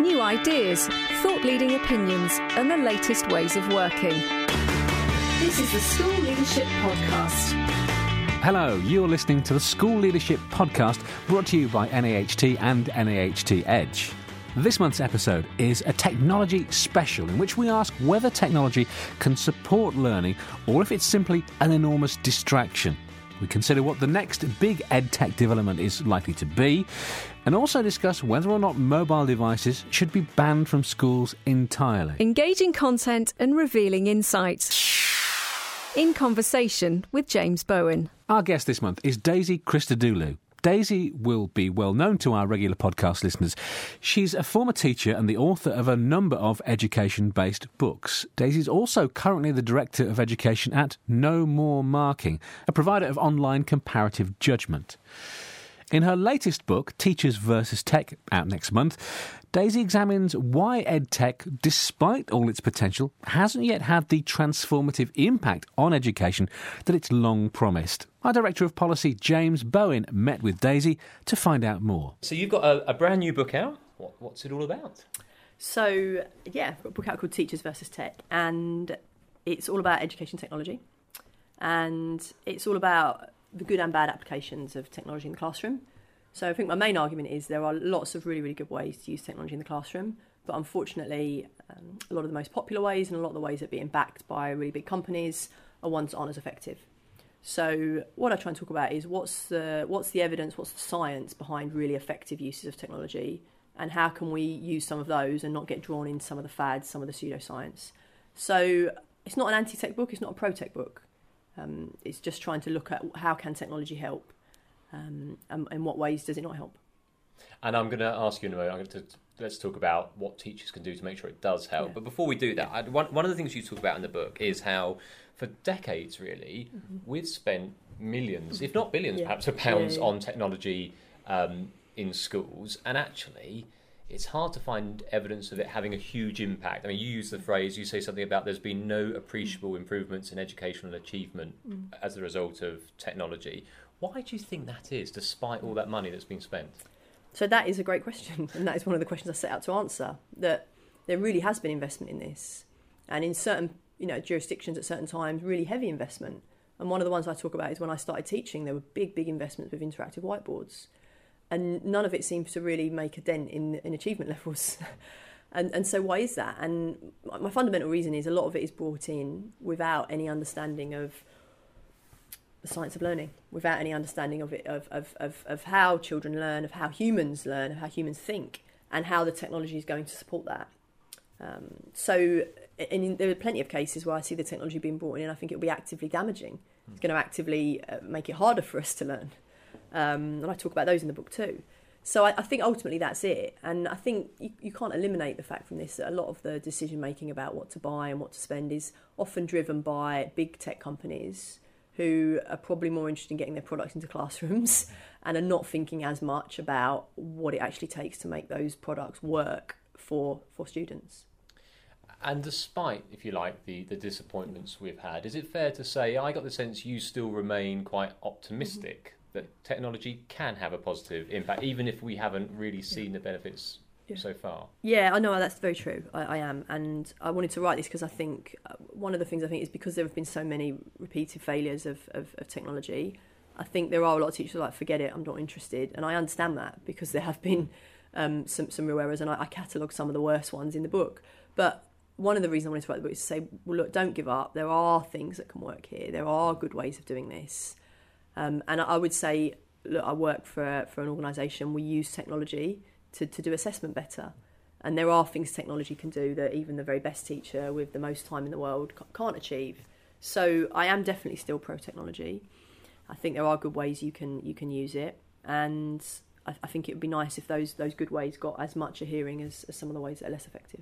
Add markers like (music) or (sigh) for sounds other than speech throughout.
New ideas, thought leading opinions, and the latest ways of working. This is the School Leadership Podcast. Hello, you're listening to the School Leadership Podcast brought to you by NAHT and NAHT Edge. This month's episode is a technology special in which we ask whether technology can support learning or if it's simply an enormous distraction. We consider what the next big ed tech development is likely to be, and also discuss whether or not mobile devices should be banned from schools entirely. Engaging content and revealing insights. In conversation with James Bowen. Our guest this month is Daisy Christodoulou. Daisy will be well known to our regular podcast listeners. She's a former teacher and the author of a number of education based books. Daisy is also currently the Director of Education at No More Marking, a provider of online comparative judgment. In her latest book, Teachers versus Tech, out next month, Daisy examines why EdTech, despite all its potential, hasn't yet had the transformative impact on education that it's long promised. Our Director of Policy, James Bowen, met with Daisy to find out more. So you've got a, a brand new book out. What, what's it all about? So yeah, I've got a book out called Teachers versus Tech, and it's all about education technology, and it's all about the good and bad applications of technology in the classroom. So I think my main argument is there are lots of really, really good ways to use technology in the classroom, but unfortunately, um, a lot of the most popular ways and a lot of the ways that are being backed by really big companies are ones that aren't as effective. So what I try and talk about is what's the what's the evidence, what's the science behind really effective uses of technology, and how can we use some of those and not get drawn into some of the fads, some of the pseudoscience. So it's not an anti-tech book, it's not a pro-tech book. Um, it's just trying to look at how can technology help, um, and in what ways does it not help. And I'm going to ask you in a moment. I'm going to let's talk about what teachers can do to make sure it does help. Yeah. But before we do that, I, one one of the things you talk about in the book is how, for decades, really, we've spent millions, if not billions, Mm-hmm. Yeah. perhaps, of pounds yeah. on technology um, in schools, and actually. It's hard to find evidence of it having a huge impact. I mean, you use the phrase, you say something about there's been no appreciable improvements in educational achievement Mm. as a result of technology. Why do you think that is, despite all that money that's been spent? So that is a great question, and that is one of the questions I set out to answer. That there really has been investment in this, and in certain you know jurisdictions at certain times, really heavy investment. And one of the ones I talk about is when I started teaching, there were big, big investments with interactive whiteboards, and none of it seems to really make a dent in in achievement (laughs) levels. and and so why is that? And my fundamental reason is a lot of it is brought in without any understanding of the science of learning without any understanding of it of, of, of, of how children learn, of how humans learn, of how humans think, and how the technology is going to support that. Um, so, and there are plenty of cases where I see the technology being brought in, and I think it will be actively damaging. It's going to actively uh, make it harder for us to learn, um, and I talk about those in the book too. So I, I think ultimately that's it, and I think you, you can't eliminate the fact from this that a lot of the decision making about what to buy and what to spend is often driven by big tech companies who are probably more interested in getting their products into classrooms (laughs) and are not thinking as much about what it actually takes to make those products work for for students. And despite, if you like, the, the disappointments we've had, is it fair to say I got the sense you still remain quite optimistic that technology can have a positive impact, even if we haven't really seen the benefits Yeah. so far? Yeah, I know that's very true. I, I am, and I wanted to write this because I think uh, one of the things I think is because there have been so many repeated failures of, of, of technology. I think there are a lot of teachers like, forget it, I'm not interested, and I understand that because there have been um, some some real errors, and I, I catalogue some of the worst ones in the book. But one of the reasons I wanted to write the book is to say, well, look, don't give up. There are things that can work here. There are good ways of doing this, um, and I, would say, look, I work for for an organisation. We use technology to, to do assessment better. And there are things technology can do that even the very best teacher with the most time in the world can't achieve. So I am definitely still pro technology. I think there are good ways you can you can use it, and I, I think it would be nice if those those good ways got as much a hearing as, as some of the ways that are less effective.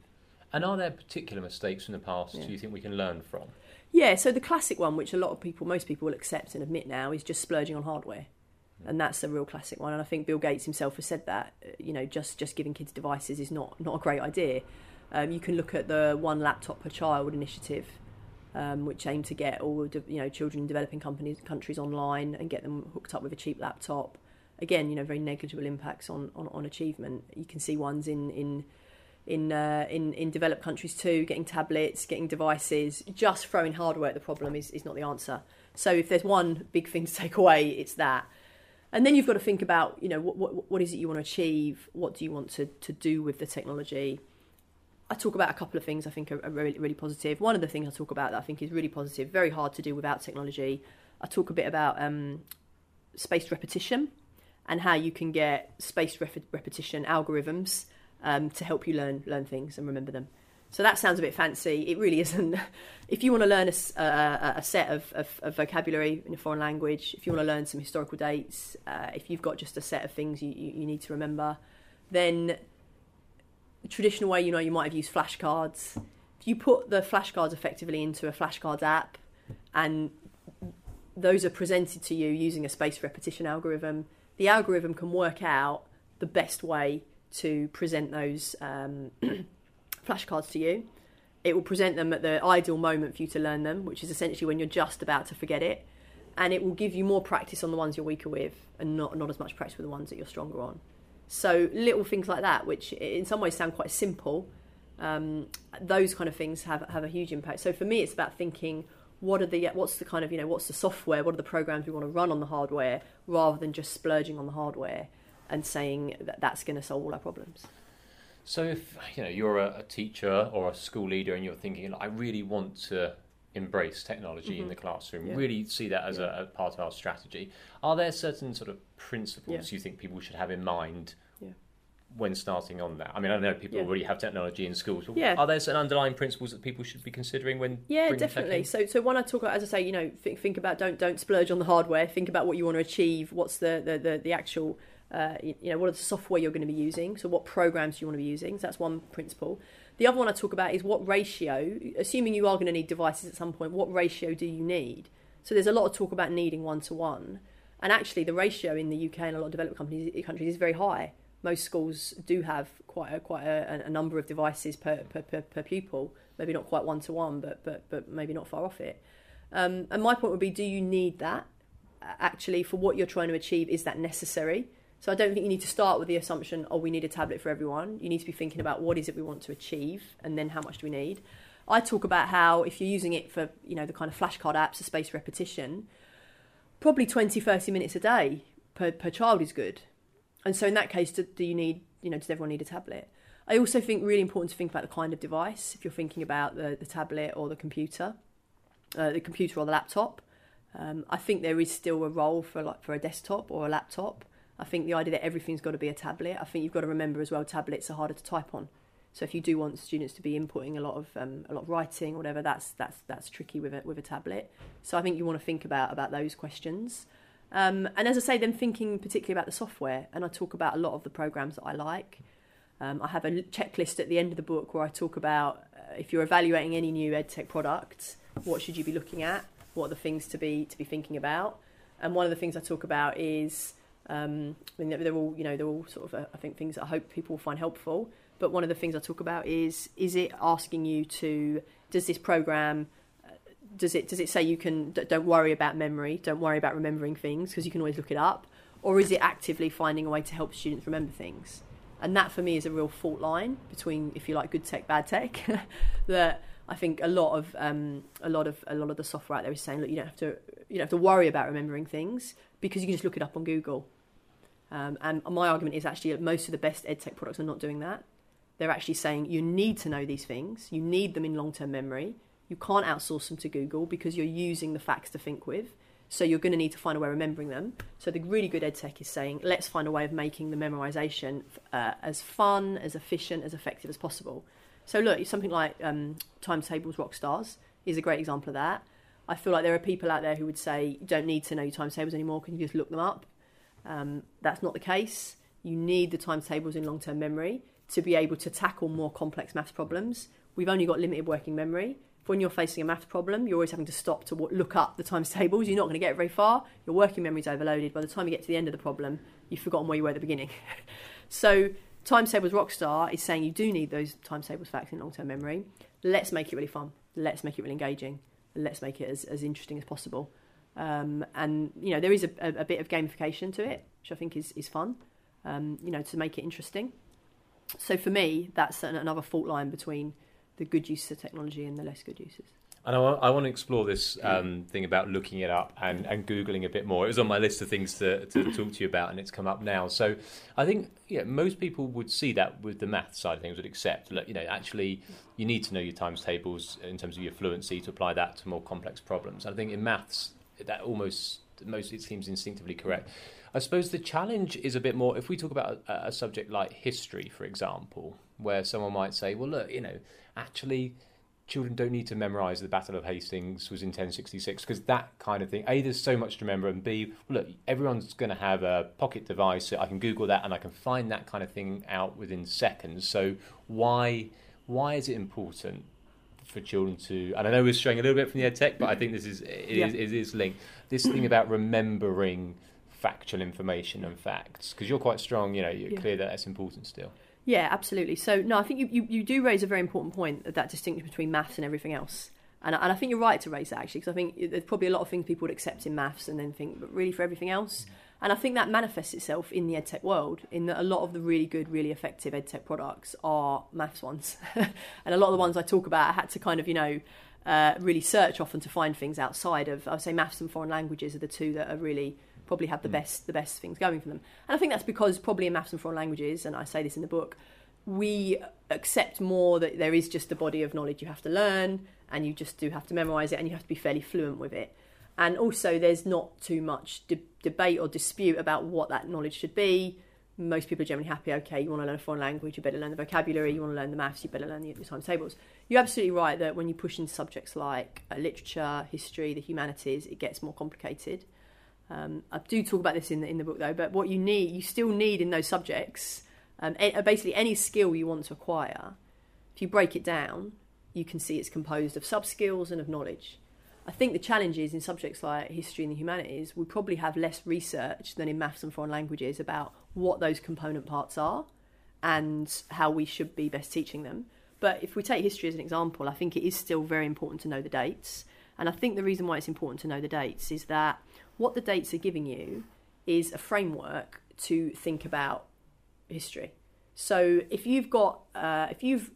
And are there particular mistakes from the past Yeah. do you think we can learn from? Yeah, so the classic one, which a lot of people, most people will accept and admit now, is just splurging on hardware. And that's a real classic one. And I think Bill Gates himself has said that, uh, you know, just, just giving kids devices is not, not a great idea. Um, you can look at the one laptop per child initiative, um, which aim to get all de- you know children in developing companies, countries online and get them hooked up with a cheap laptop. Again, you know, very negligible impacts on, on, on achievement. You can see ones in, in in uh, in in developed countries too, getting tablets, getting devices. Just throwing hardware at the problem is, is not the answer. So if there's one big thing to take away, it's that. And then you've got to think about, you know, what what, what is it you want to achieve? What do you want to, to do with the technology? I talk about a couple of things I think are, are really, really positive. One of the things I talk about that I think is really positive, very hard to do without technology. I talk a bit about um, spaced repetition and how you can get spaced rep- repetition algorithms um, to help you learn learn things and remember them. So that sounds a bit fancy. It really (laughs) isn't. If you want to learn a, a, a set of, of, of, vocabulary in a foreign language, if you want to learn some historical dates, uh, if you've got just a set of things you, you, you, need to remember, then the traditional way, you know, you might have used flashcards. If you put the flashcards effectively into a flashcards app and those are presented to you using a spaced repetition algorithm, the algorithm can work out the best way to present those um, (clears throat) flashcards to you. It will present them at the ideal moment for you to learn them, which is essentially when you're just about to forget it. And it will give you more practice on the ones you're weaker with and not, not as much practice with the ones that you're stronger on. So little things like that, which in some ways sound quite simple, um, those kind of things have, have a huge impact. So for me, it's about thinking what are the what's the kind of you know what's the software, what are the programs we want to run on the hardware, rather than just splurging on the hardware and saying that that's going to solve all our problems. So if you know you're a, a, teacher or a school leader and you're thinking, I really want to embrace technology mm-hmm. in the classroom, yeah. really see that as yeah. a, a, part of our strategy. Are there certain sort of principles yeah. you think people should have in mind when starting on that? I mean, I know people already have technology in schools. But yeah. Are there certain underlying principles that people should be considering when? Yeah, definitely. So, so when I talk about, as I say, you know, think, think, about don't don't splurge on the hardware. Think about what you want to achieve. What's the the the, the actual uh, you know, what are the software you're going to be using? So, what programs you want to be using? So, that's one principle. The other one I talk about is what ratio, assuming you are going to need devices at some point, what ratio do you need? So, there's a lot of talk about needing one to one. And actually, the ratio in the UK and a lot of developed companies, countries is very high most schools do have quite a, quite a, a number of devices per, per, per, per, pupil. Maybe not quite one to one, but but but maybe not far off it. Um, and my point would be: Do you need that? Actually, for what you're trying to achieve, is that necessary? So I don't think you need to start with the assumption, oh, we need a tablet for everyone. You need to be thinking about what is it we want to achieve, and then how much do we need. I talk about how if you're using it for you know the kind of flashcard apps, the spaced repetition, probably 20, 30 minutes a day per, per child is good and so in that case, do, do you need, you know, does everyone need a tablet? I also think really important to think about the kind of device. If you're thinking about the, the tablet or the computer, uh, the computer or the laptop, um, I think there is still a role for like for a desktop or a laptop. I think the idea that everything's got to be a tablet. I think you've got to remember as well, tablets are harder to type on. So if you do want students to be inputting a lot of um, a lot of writing whatever, that's that's that's tricky with a with a tablet. So I think you want to think about about those questions. Um, and as I say, then thinking particularly about the software, and I talk about a lot of the programs that I like. Um, I have a checklist at the end of the book where I talk about uh, if you're evaluating any new edtech products, what should you be looking at? What are the things to be to be thinking about? And one of the things I talk about is, um, I mean, they're all you know they're all sort of uh, I think things that I hope people will find helpful. But one of the things I talk about is is it asking you to does this program does it does it say you can don't worry about memory, don't worry about remembering things because you can always look it up, or is it actively finding a way to help students remember things? And that for me is a real fault line between, if you like, good tech, bad tech. (laughs) that I think a lot of um, a lot of a lot of the software out there is saying, look, you don't have to you don't have to worry about remembering things because you can just look it up on Google. Um, and my argument is actually that most of the best edtech products are not doing that. They're actually saying you need to know these things, you need them in long term memory, you can't outsource them to Google because you're using the facts to think with. So you're going to need to find a way of remembering them. So the really good EdTech is saying, let's find a way of making the memorization uh, as fun, as efficient, as effective as possible. So look, something like um, timetables, rock stars is a great example of that. I feel like there are people out there who would say you don't need to know your timetables anymore. Can you just look them up? Um, that's not the case. You need the timetables in long-term memory to be able to tackle more complex maths problems. We've only got limited working memory, when you're facing a math problem, you're always having to stop to look up the times tables. You're not going to get very far. Your working memory's overloaded. By the time you get to the end of the problem, you've forgotten where you were at the beginning. (laughs) so, times tables rockstar is saying you do need those times tables facts in long term memory. Let's make it really fun. Let's make it really engaging. Let's make it as, as interesting as possible. Um, and you know there is a, a, a, bit of gamification to it, which I think is is fun. Um, you know to make it interesting. So for me, that's an- another fault line between the good uses of technology and the less good uses. And I want, I want to explore this um, thing about looking it up and, and Googling a bit more. It was on my list of things to, to (coughs) talk to you about, and it's come up now. So I think yeah, most people would see that with the math side of things, would accept, look, you know, actually you need to know your times tables in terms of your fluency to apply that to more complex problems. I think in maths, that almost, most it seems instinctively correct. I suppose the challenge is a bit more if we talk about a, a subject like history, for example, where someone might say, well, look, you know, actually children don't need to memorize the Battle of Hastings was in 1066 because that kind of thing. A, there's so much to remember, and B, look, everyone's going to have a pocket device. So I can Google that and I can find that kind of thing out within seconds. So why why is it important for children to? And I know we're straying a little bit from the ed tech, but I think this is it, Yeah. is, it is linked. This thing about remembering factual information and facts because you're quite strong. You know, you're Yeah. clear that that's important still. Yeah, absolutely. So no, I think you, you, you do raise a very important point that, that distinction between maths and everything else. And, I- and I think you're right to raise that actually, because I think eh, there's probably a lot of things people would accept in maths and then think, but really for everything else. And I think that manifests itself in the edtech world, in that a lot of the really good, really effective edtech products are maths ones. (laughs) and a lot of the ones I talk about, I had to kind of, you know, uh, really search often to find things outside of, I would say maths and foreign languages are the two that are really probably have the best the best things going for them. And I think that's because probably in maths and foreign languages, and I say this in the book, we accept more that there is just a body of knowledge you have to learn and you just do have to memorize it and you have to be fairly fluent with it. And also, there's not too much de- debate or dispute about what that knowledge should be. Most people are generally happy. Okay, you want to learn a foreign language, you better learn the vocabulary. You want to learn the maths, you better learn the, the timetables. You're absolutely right that when you push into subjects like uh, literature, history, the humanities, it gets more complicated. Um, I do talk about this in the, in the book though, but what you need, you still need in those subjects, um, a- basically any skill you want to acquire, if you break it down, you can see it's composed of sub skills and of knowledge. I think the challenge is in subjects like history and the humanities, we probably have less research than in maths and foreign languages about what those component parts are and how we should be best teaching them. But if we take history as an example, I think it is still very important to know the dates. And I think the reason why it's important to know the dates is that what the dates are giving you is a framework to think about history. So if you've got uh, if you've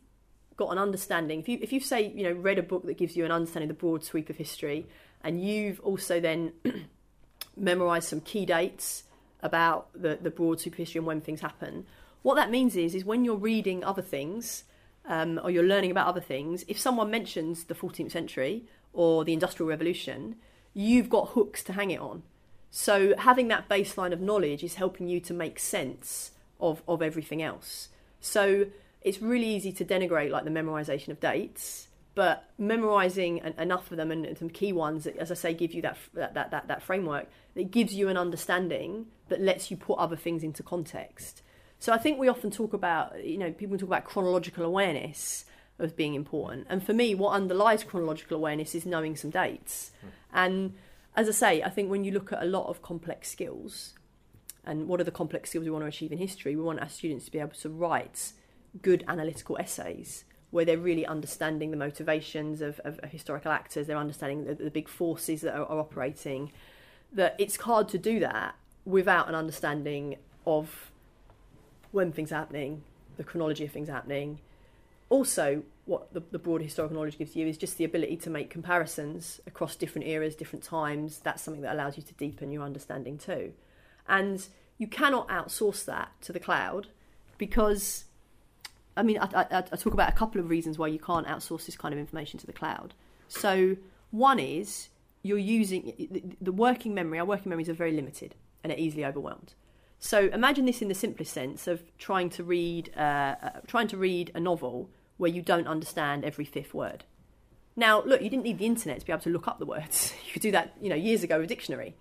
got an understanding, if you if you say you know read a book that gives you an understanding of the broad sweep of history, and you've also then (clears throat) memorized some key dates about the the broad sweep of history and when things happen, what that means is is when you're reading other things um, or you're learning about other things, if someone mentions the 14th century or the Industrial Revolution, you've got hooks to hang it on. So having that baseline of knowledge is helping you to make sense of, of everything else. So it's really easy to denigrate like the memorization of dates, but memorizing en- enough of them and some key ones, as I say, give you that, that, that, that, that framework that gives you an understanding that lets you put other things into context. So I think we often talk about, you know, people talk about chronological awareness as being important. And for me, what underlies chronological awareness is knowing some dates. Hmm. And as I say, I think when you look at a lot of complex skills, and what are the complex skills we want to achieve in history, we want our students to be able to write good analytical essays where they're really understanding the motivations of, of, of historical actors, they're understanding the, the big forces that are, are operating. That it's hard to do that without an understanding of when things are happening, the chronology of things happening. Also, what the, the broad historical knowledge gives you is just the ability to make comparisons across different eras, different times. That's something that allows you to deepen your understanding too. And you cannot outsource that to the cloud because, I mean, I, I, I talk about a couple of reasons why you can't outsource this kind of information to the cloud. So, one is you're using the, working memory, our working memories are very limited and are easily overwhelmed. So imagine this in the simplest sense of trying to read uh, uh, trying to read a novel where you don't understand every fifth word. Now, look, you didn't need the internet to be able to look up the words. (laughs) You could do that, you know, years ago with a dictionary.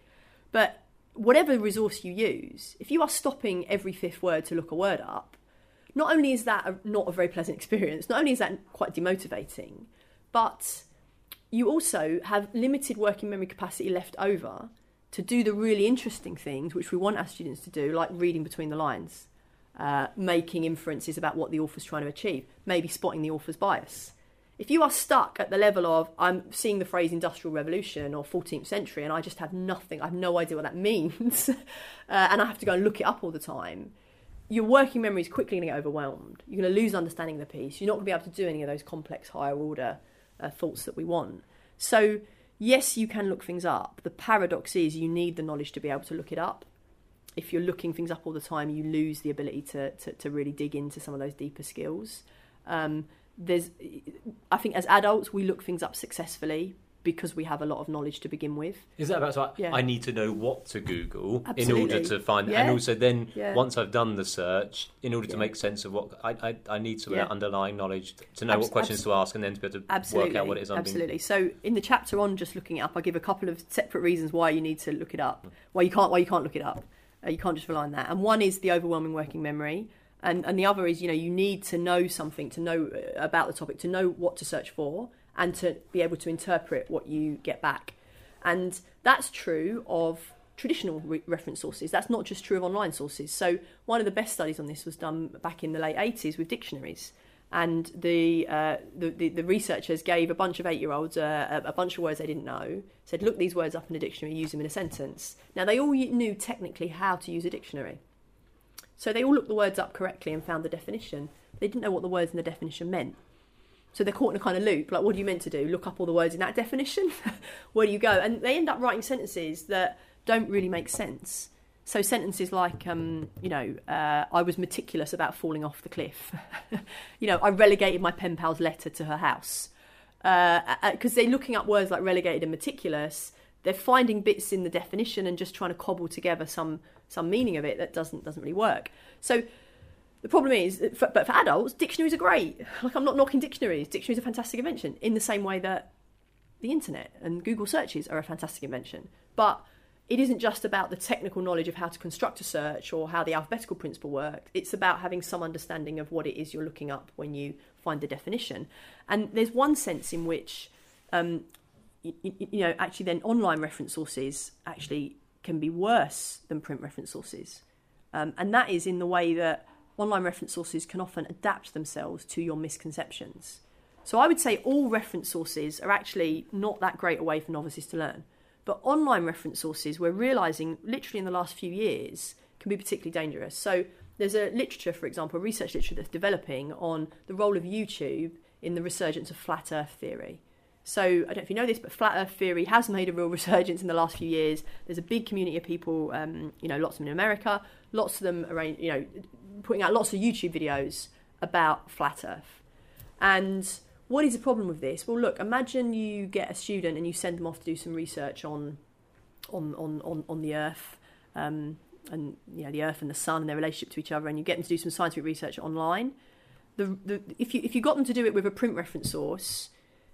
But whatever resource you use, if you are stopping every fifth word to look a word up, not only is that a, not a very pleasant experience, not only is that quite demotivating, but you also have limited working memory capacity left over to do the really interesting things which we want our students to do, like reading between the lines, uh, making inferences about what the author's trying to achieve, maybe spotting the author's bias. If you are stuck at the level of I'm seeing the phrase industrial revolution or 14th century and I just have nothing, I have no idea what that (laughs) means, uh, and I have to go and look it up all the time, your working memory is quickly going to get overwhelmed. You're going to lose understanding of the piece. You're not going to be able to do any of those complex higher order uh, thoughts that we want. So, yes, you can look things up. The paradox is you need the knowledge to be able to look it up. If you're looking things up all the time, you lose the ability to, to, to really dig into some of those deeper skills. Um, there's, I think, as adults, we look things up successfully because we have a lot of knowledge to begin with. Is that about so I, Yeah. I need to know what to Google in order to find, Yeah. and also then Yeah. once I've done the search, in order to make sense of what I, I, I need some Yeah. that underlying knowledge to know Abs- what questions abs- to ask, and then to be able to Absolutely, work out what it is I'm being absolutely. So in the chapter on just looking it up, I give a couple of separate reasons why you need to look it up, why you can't, why you can't look it up. Uh, you can't just rely on that. And one is the overwhelming working memory, and and the other is you know you need to know something to know uh, about the topic, to know what to search for, and to be able to interpret what you get back. And that's true of traditional re- reference sources. That's not just true of online sources. So one of the best studies on this was done back in the late 80s with dictionaries. And the, uh, the, the, the researchers gave a bunch of eight year olds uh, a, a bunch of words they didn't know, said, look these words up in a dictionary, use them in a sentence. Now, they all knew technically how to use a dictionary. So they all looked the words up correctly and found the definition. They didn't know what the words in the definition meant. So they're caught in a kind of loop. Like, what are you meant to do? Look up all the words in that definition? (laughs) Where do you go? And they end up writing sentences that don't really make sense. So sentences like, um, you know, uh, I was meticulous about falling off the cliff. (laughs) you know, I relegated my pen pal's letter to her house. Because they're looking up words like relegated and meticulous. They're finding bits in the definition and just trying to cobble together some some meaning of it that doesn't doesn't really work. So the problem is, for, but for adults, dictionaries are great. Like I'm not knocking dictionaries. Dictionaries are a fantastic invention in the same way that the internet and Google searches are a fantastic invention. But it isn't just about the technical knowledge of how to construct a search or how the alphabetical principle works. It's about having some understanding of what it is you're looking up when you find the definition. And there's one sense in which, um, you, you know, actually then online reference sources actually can be worse than print reference sources. Um, and that is in the way that online reference sources can often adapt themselves to your misconceptions. So I would say all reference sources are actually not that great a way for novices to learn. But online reference sources, we're realizing literally in the last few years, can be particularly dangerous. So there's a literature, for example, research literature that's developing on the role of YouTube in the resurgence of flat earth theory. So I don't know if you know this, but flat Earth theory has made a real (laughs) resurgence in the last few years. There's a big community of people, um, you know, lots of them in America, lots of them are, you know, putting out lots of YouTube videos about flat Earth. And what is the problem with this? Well, look, imagine you get a student and you send them off to do some research on, on, on, on, on the Earth. Um, and you know the Earth and the Sun and their relationship to each other, and you get them to do some scientific research online. The, the, if you if you got them to do it with a print reference source,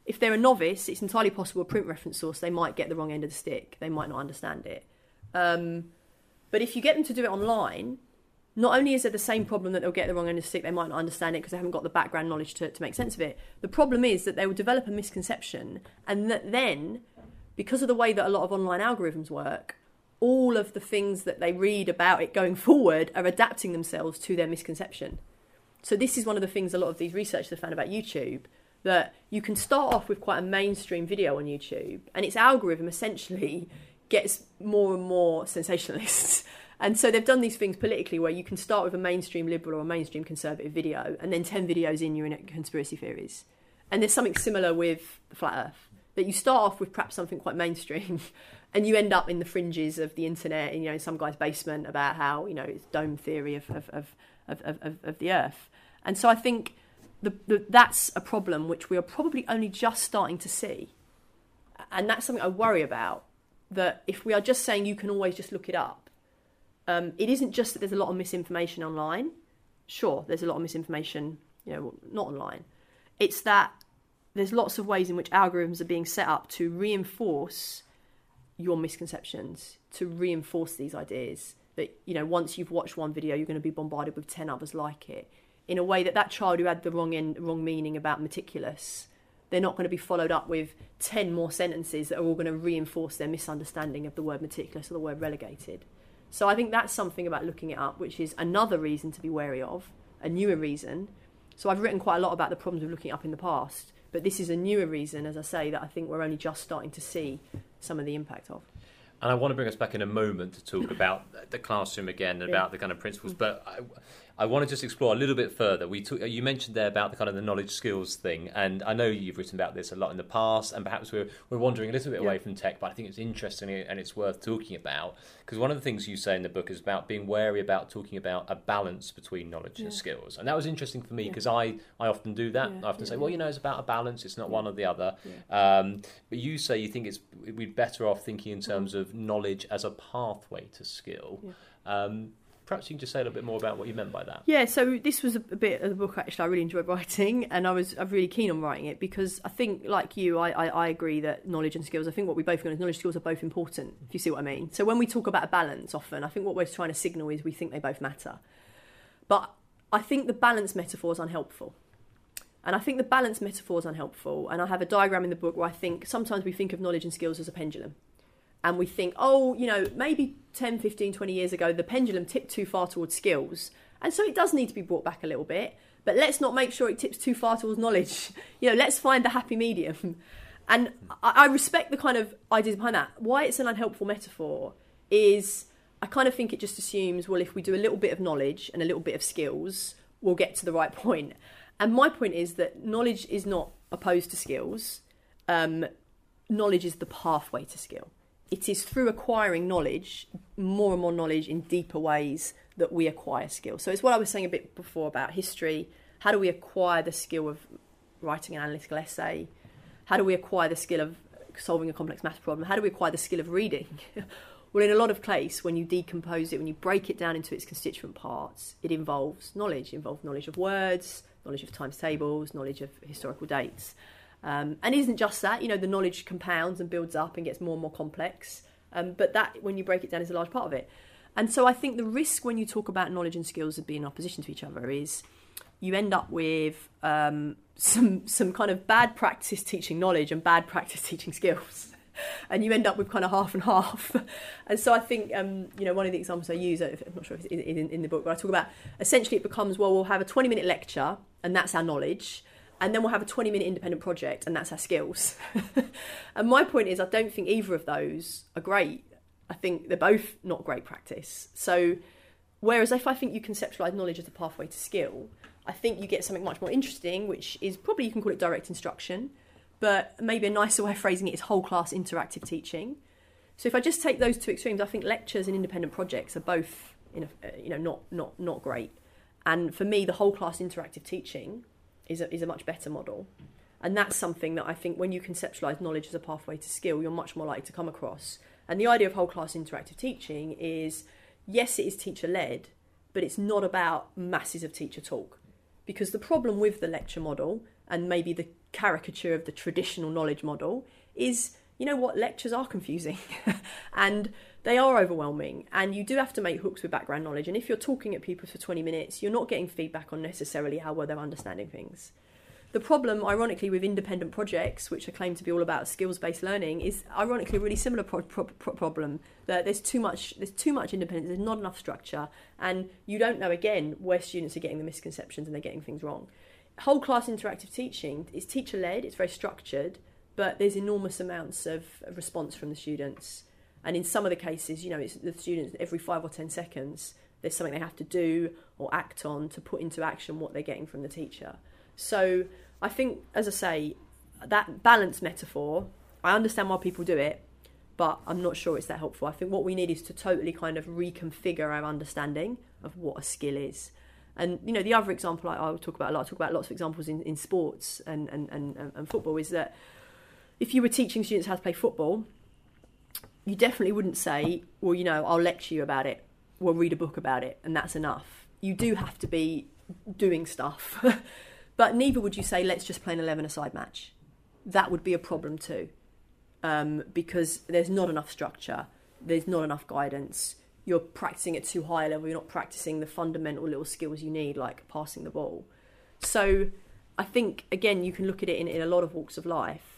if they're a novice, it's entirely possible a print reference source they might get the wrong end of the stick. They might not understand it. Um, but if you get them to do it online, not only is there the same problem that they'll get the wrong end of the stick, they might not understand it because they haven't got the background knowledge to, to make sense of it. The problem is that they will develop a misconception, and that then, because of the way that a lot of online algorithms work, all of the things that they read about it going forward are adapting themselves to their misconception. So this is one of the things a lot of these researchers have found about YouTube that you can start off with quite a mainstream video on YouTube, and its algorithm essentially gets more and more sensationalist. And so they've done these things politically where you can start with a mainstream liberal or a mainstream conservative video, and then 10 videos in, you're in conspiracy theories. And there's something similar with the flat earth that you start off with perhaps something quite mainstream, (laughs) and you end up in the fringes of the internet, in, you know, some guy's basement about how, you know, it's dome theory of, of, of, of, of, of the earth. And so I think the, the, that's a problem which we are probably only just starting to see. And that's something I worry about. That if we are just saying you can always just look it up, um, it isn't just that there's a lot of misinformation online. Sure, there's a lot of misinformation, you know, not online. It's that there's lots of ways in which algorithms are being set up to reinforce your misconceptions, to reinforce these ideas that you know once you've watched one video, you're going to be bombarded with ten others like it. In a way that that child who had the wrong end, wrong meaning about meticulous, they're not going to be followed up with ten more sentences that are all going to reinforce their misunderstanding of the word meticulous or the word relegated. So I think that's something about looking it up, which is another reason to be wary of, a newer reason. So I've written quite a lot about the problems of looking it up in the past, but this is a newer reason, as I say, that I think we're only just starting to see some of the impact of. And I want to bring us back in a moment to talk about the classroom again and Yeah. about the kind of principles. But I, I want to just explore a little bit further. We took, you mentioned there about the kind of the knowledge skills thing, and I know you've written about this a lot in the past, and perhaps we're we're wandering a little bit Yeah. away from tech, but I think it's interesting and it's worth talking about because one of the things you say in the book is about being wary about talking about a balance between knowledge and skills, and that was interesting for me Yeah. because I I often do that. Yeah, I often yeah, say, well, you know, it's about a balance. It's not one or the other. Yeah. Um, but you say you think it's we're better off thinking in terms of knowledge as a pathway to skill. Yeah. Um, perhaps you can just say a little bit more about what you meant by that. Yeah, so this was a, bit of the book actually I really enjoyed writing, (laughs) and I was I'm really keen on writing it because I think, like you, I, I, I agree that knowledge and skills. I think what we both on is knowledge skills are both important. If you see what I mean. So when we talk about a balance, often I think what we're trying to signal is we think they both matter, but I think the balance metaphor is unhelpful. And I think the balance metaphor is unhelpful. And I have a diagram in the book where I think sometimes we think of knowledge and skills as a pendulum. And we think, oh, you know, maybe 10, 15, 20 years ago, the pendulum tipped too far towards skills. And so it does need to be brought back a little bit. But let's not make sure it tips too far towards knowledge. (laughs) You know, let's find the happy medium. (laughs) And I, respect the kind of ideas behind that. Why it's an unhelpful metaphor is I kind of think it just assumes, well, if we do a little bit of knowledge and a little bit of skills, we'll get to the right (laughs) point. And my point is that knowledge is not opposed to skills. Um, knowledge is the pathway to skill. It is through acquiring knowledge, more and more knowledge in deeper ways, that we acquire skill. So it's what I was saying a bit before about history. How do we acquire the skill of writing an analytical essay? How do we acquire the skill of solving a complex math problem? How do we acquire the skill of reading? (laughs) well, in a lot of case, when you decompose it, when you break it down into its constituent parts, it involves knowledge. It involves knowledge of words, knowledge of times tables, knowledge of historical dates. Um, and isn't just that, you know, the knowledge compounds and builds up and gets more and more complex. Um, but that, when you break it down, is a large part of it. And so I think the risk when you talk about knowledge and skills as being in opposition to each other is you end up with um, some some kind of bad practice teaching knowledge and bad practice (laughs) teaching skills. And you end up with kind of half and half. (laughs) And so I think, um, you know, one of the examples I use, I'm not sure if it's in, in, in the book, but I talk about essentially it becomes, well, we'll have a 20 minute lecture and that's our knowledge. And then we'll have a 20 minute independent project and that's our skills. (laughs) and my point is, I don't think either of those are great. I think they're both not great practice. So, whereas if I think you conceptualize knowledge as a pathway to skill, I think you get something much more interesting, which is probably you can call it direct instruction, but maybe a nicer way of phrasing it is whole class interactive teaching. So if I just take those two extremes, I think lectures and independent projects are both, a, uh, you know, not not not great. And for me, the whole class interactive teaching is a, is a much better model. And that's something that I think when you conceptualize knowledge as a pathway to skill, you're much more likely to come across. And the idea of whole class interactive teaching is yes, it is teacher led, but it's not about masses of teacher talk. Because the problem with the lecture model and maybe the caricature of the traditional knowledge model is you know what? Lectures are confusing (laughs) and they are overwhelming and you do have to make hooks with background knowledge. And if you're talking at people for 20 minutes you're not getting feedback on necessarily how well they're understanding things. The problem ironically with independent projects which are claimed to be all about skills based learning is ironically a really similar pro- pro- pro- problem that there's too much there's too much independence there's not enough structure and you don't know again where students are getting the misconceptions and they're getting things wrong. Whole class interactive teaching is teacher led it's very structured but there's enormous amounts of response from the students. And in some of the cases you know it's the students every five or ten seconds there's something they have to do or act on to put into action what they're getting from the teacher. So i think as i say that balance metaphor i understand why people do it but i'm not sure it's that helpful. I think what we need is to totally kind of reconfigure our understanding of what a skill is. And you know the other example I, I'll talk about a lot I talk about lots of examples in, in sports and, and, and, and football is that if you were teaching students how to play football, you definitely wouldn't say, well, you know, I'll lecture you about it, we'll read a book about it, and that's enough. You do have to be doing stuff. (laughs) but neither would you say, let's just play an 11 a side match. That would be a problem too, um, because there's not enough structure, there's not enough guidance. You're practicing at too high a level, you're not practicing the fundamental little skills you need, like passing the ball. So I think, again, you can look at it in, in a lot of walks of life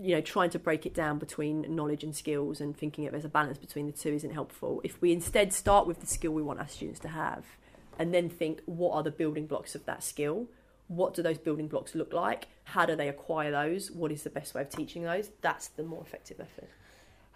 you know, trying to break it down between knowledge and skills and thinking of there's a balance between the two isn't helpful. If we instead start with the skill we want our students to have and then think what are the building blocks of that skill? What do those building blocks look like? How do they acquire those? What is the best way of teaching those? That's the more effective method.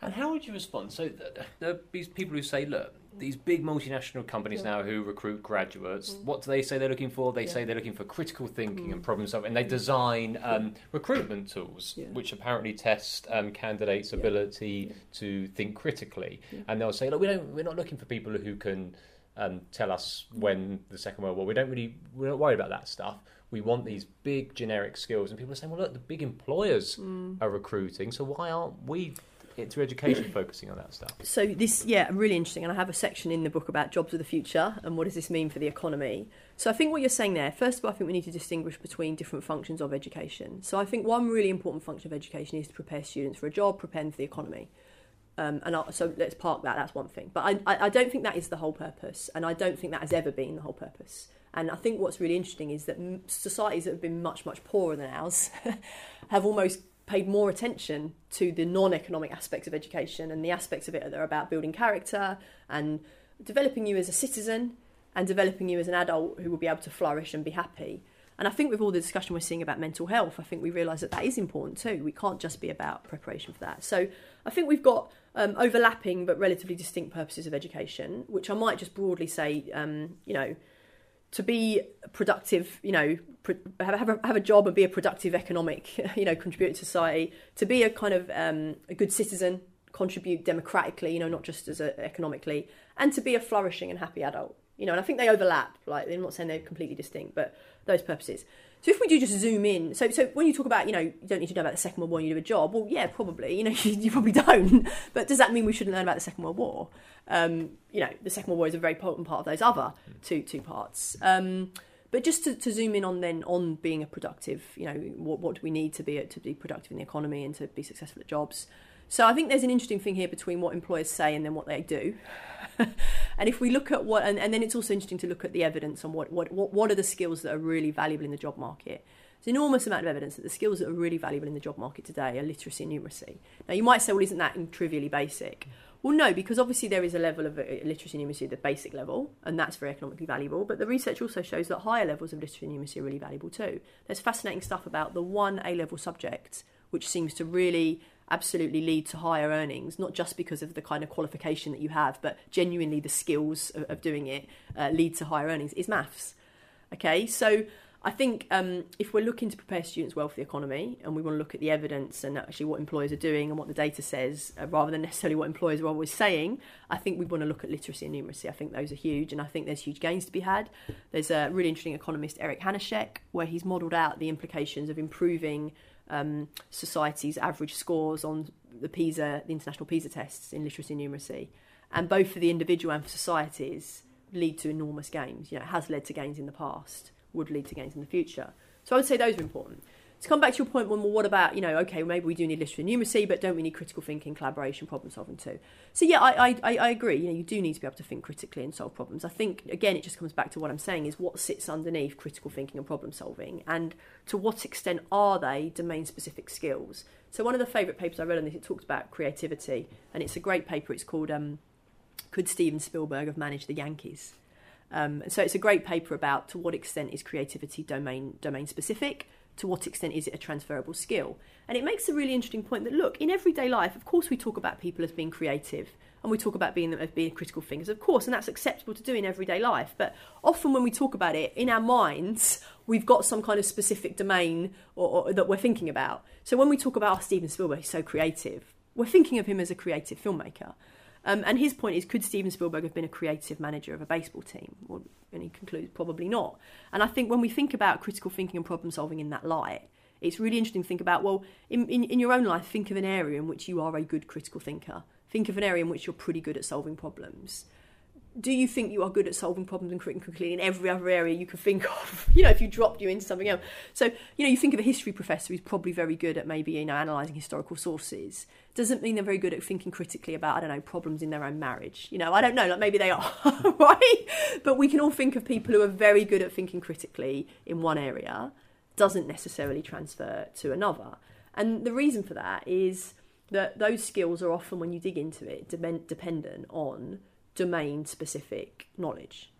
And how would you respond? So th- there are these people who say, look, these big multinational companies Yeah. now who recruit graduates, Mm. what do they say they're looking for? They Yeah. say they're looking for critical thinking and Mm. problem solving, and they design um, recruitment tools Yeah. which apparently test um, candidates' ability to think critically. And they'll say, look, we don't, we're not looking for people who can um, tell us when the Second World War. We don't really, we're not worried about that stuff. We want these big generic skills. And people are saying, well, look, the big employers Mm. are recruiting, so why aren't we, through education, focusing on that stuff? So this, yeah, really interesting, and I have a section in the book about jobs of the future and what does this mean for the economy. So I think what you're saying there, first of all, I think we need to distinguish between different functions of education. So I think one really important function of education is to prepare students for a job, prepare them for the economy. Um, and I, so let's park that. That's one thing, but I, I don't think that is the whole purpose, and I don't think that has ever been the whole purpose. And I think what's really interesting is that societies that have been much much poorer than ours (laughs) have almost paid more attention to the non-economic aspects of education and the aspects of it that are about building character and developing you as a citizen and developing you as an adult who will be able to flourish and be happy. And I think with all the discussion we're seeing about mental health, I think we realise that that is important too. We can't just be about preparation for that. So I think we've got um, overlapping but relatively distinct purposes of education, which I might just broadly say, um, you know, to be productive, you know, have, a, have a job and be a productive economic, (laughs) you know, contributor to society, to be a kind of um, a good citizen, contribute democratically, you know, not just as a, economically, and to be a flourishing and happy adult, you know, and I think they overlap. Like, I'm not saying they're completely distinct, but those purposes. So if we do just zoom in, so so when you talk about, you know, you don't need to know about the Second World War you do a job, well, yeah, probably, you know, (laughs) you, you probably don't. But does that mean we shouldn't learn about the Second World War? Um, you know, the Second World War is a very important part of those other two two parts. Um, but just to, to zoom in on then on being a productive, you know, what, what do we need to be to be productive in the economy and to be successful at jobs? So I think there's an interesting thing here between what employers say and then what they do. (laughs) and if we look at what, and, and then it's also interesting to look at the evidence on what, what, what, are the skills that are really valuable in the job market. There's an enormous amount of evidence that the skills that are really valuable in the job market today are literacy and numeracy. Now, you might say, well, isn't that trivially basic? Well, no, because obviously there is a level of uh, literacy and numeracy at the basic level, and that's very economically valuable. But the research also shows that higher levels of literacy and numeracy are really valuable too. There's fascinating stuff about the one A level subject, which seems to really absolutely lead to higher earnings, not just because of the kind of qualification that you have, but genuinely the skills of, of doing it uh, lead to higher earnings, is maths. Okay, so I think um, if we're looking to prepare students well for the economy and we want to look at the evidence and actually what employers are doing and what the data says, uh, rather than necessarily what employers are always saying, I think we want to look at literacy and numeracy. I think those are huge, and I think there's huge gains to be had. There's a really interesting economist, Eric Hanushek, where he's modelled out the implications of improving um, society's average scores on the PISA, the international PISA tests in literacy and numeracy, and both for the individual and for societies lead to enormous gains. You know, it has led to gains in the past, would lead to gains in the future. So I would say those are important. To come back to your point, well, what about, you know, okay, maybe we do need literacy and numeracy, but don't we need critical thinking, collaboration, problem solving too? So yeah, I, I, I agree. You know, you do need to be able to think critically and solve problems. I think, again, it just comes back to what I'm saying is what sits underneath critical thinking and problem solving and to what extent are they domain specific skills? So one of the favourite papers I read on this, it talks about creativity and it's a great paper. It's called um, Could Steven Spielberg Have Managed the Yankees? Um, so it's a great paper about to what extent is creativity domain domain specific, to what extent is it a transferable skill, and it makes a really interesting point that look in everyday life, of course, we talk about people as being creative, and we talk about being them as being critical thinkers, of course, and that's acceptable to do in everyday life. But often when we talk about it in our minds, we've got some kind of specific domain or, or that we're thinking about. So when we talk about oh, Steven Spielberg, he's so creative, we're thinking of him as a creative filmmaker. Um, and his point is, could Steven Spielberg have been a creative manager of a baseball team? Well, and he concludes, probably not. And I think when we think about critical thinking and problem solving in that light, it's really interesting to think about, well, in, in, in your own life, think of an area in which you are a good critical thinker. Think of an area in which you're pretty good at solving problems. Do you think you are good at solving problems and thinking quickly in every other area you could think (laughs) of? You know, if you dropped you into something else. So, you know, you think of a history professor who's probably very good at maybe, you know, analysing historical sources. Doesn't mean they're very good at thinking critically about, I don't know, problems in their own marriage. You know, I don't know, like maybe they are, (laughs) right? But we can all think of people who are very good at thinking critically in one area, doesn't necessarily transfer to another. And the reason for that is that those skills are often, when you dig into it, dependent on domain specific knowledge.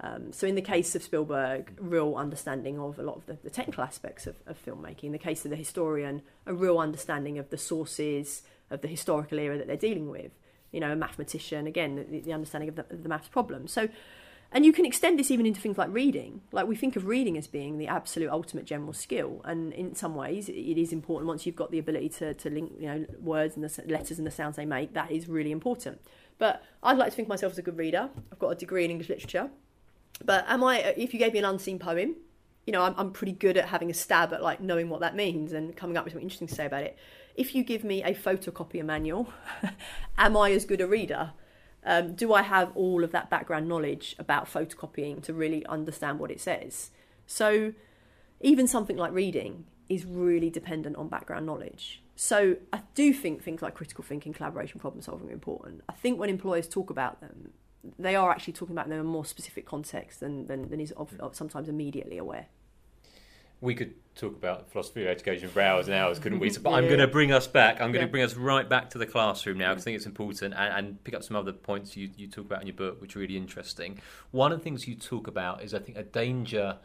Um, so, in the case of Spielberg, real understanding of a lot of the, the technical aspects of, of, filmmaking. In the case of the historian, a real understanding of the sources, of the historical era that they're dealing with. You know, a mathematician, again, the, the understanding of the, of the maths problem. So, and you can extend this even into things like reading. Like we think of reading as being the absolute ultimate general skill, and in some ways, it is important. Once you've got the ability to, to link, you know, words and the letters and the sounds they make, that is really important. But I'd like to think of myself as a good reader. I've got a degree in English literature. But am I? If you gave me an unseen poem, you know, I'm, I'm pretty good at having a stab at like knowing what that means and coming up with something interesting to say about it. If you give me a photocopier manual, (laughs) am I as good a reader? Um, do I have all of that background knowledge about photocopying to really understand what it says? So, even something like reading is really dependent on background knowledge. So, I do think things like critical thinking, collaboration, problem solving are important. I think when employers talk about them, they are actually talking about them in a more specific context than, than, than is of, of sometimes immediately aware. We could talk about philosophy of education for hours and hours, couldn't we? So, but yeah. I'm going to bring us back. I'm going yeah. to bring us right back to the classroom now because I mm-hmm. think it's important and, and, pick up some other points you, you talk about in your book, which are really interesting. One of the things you talk about is, I think, a danger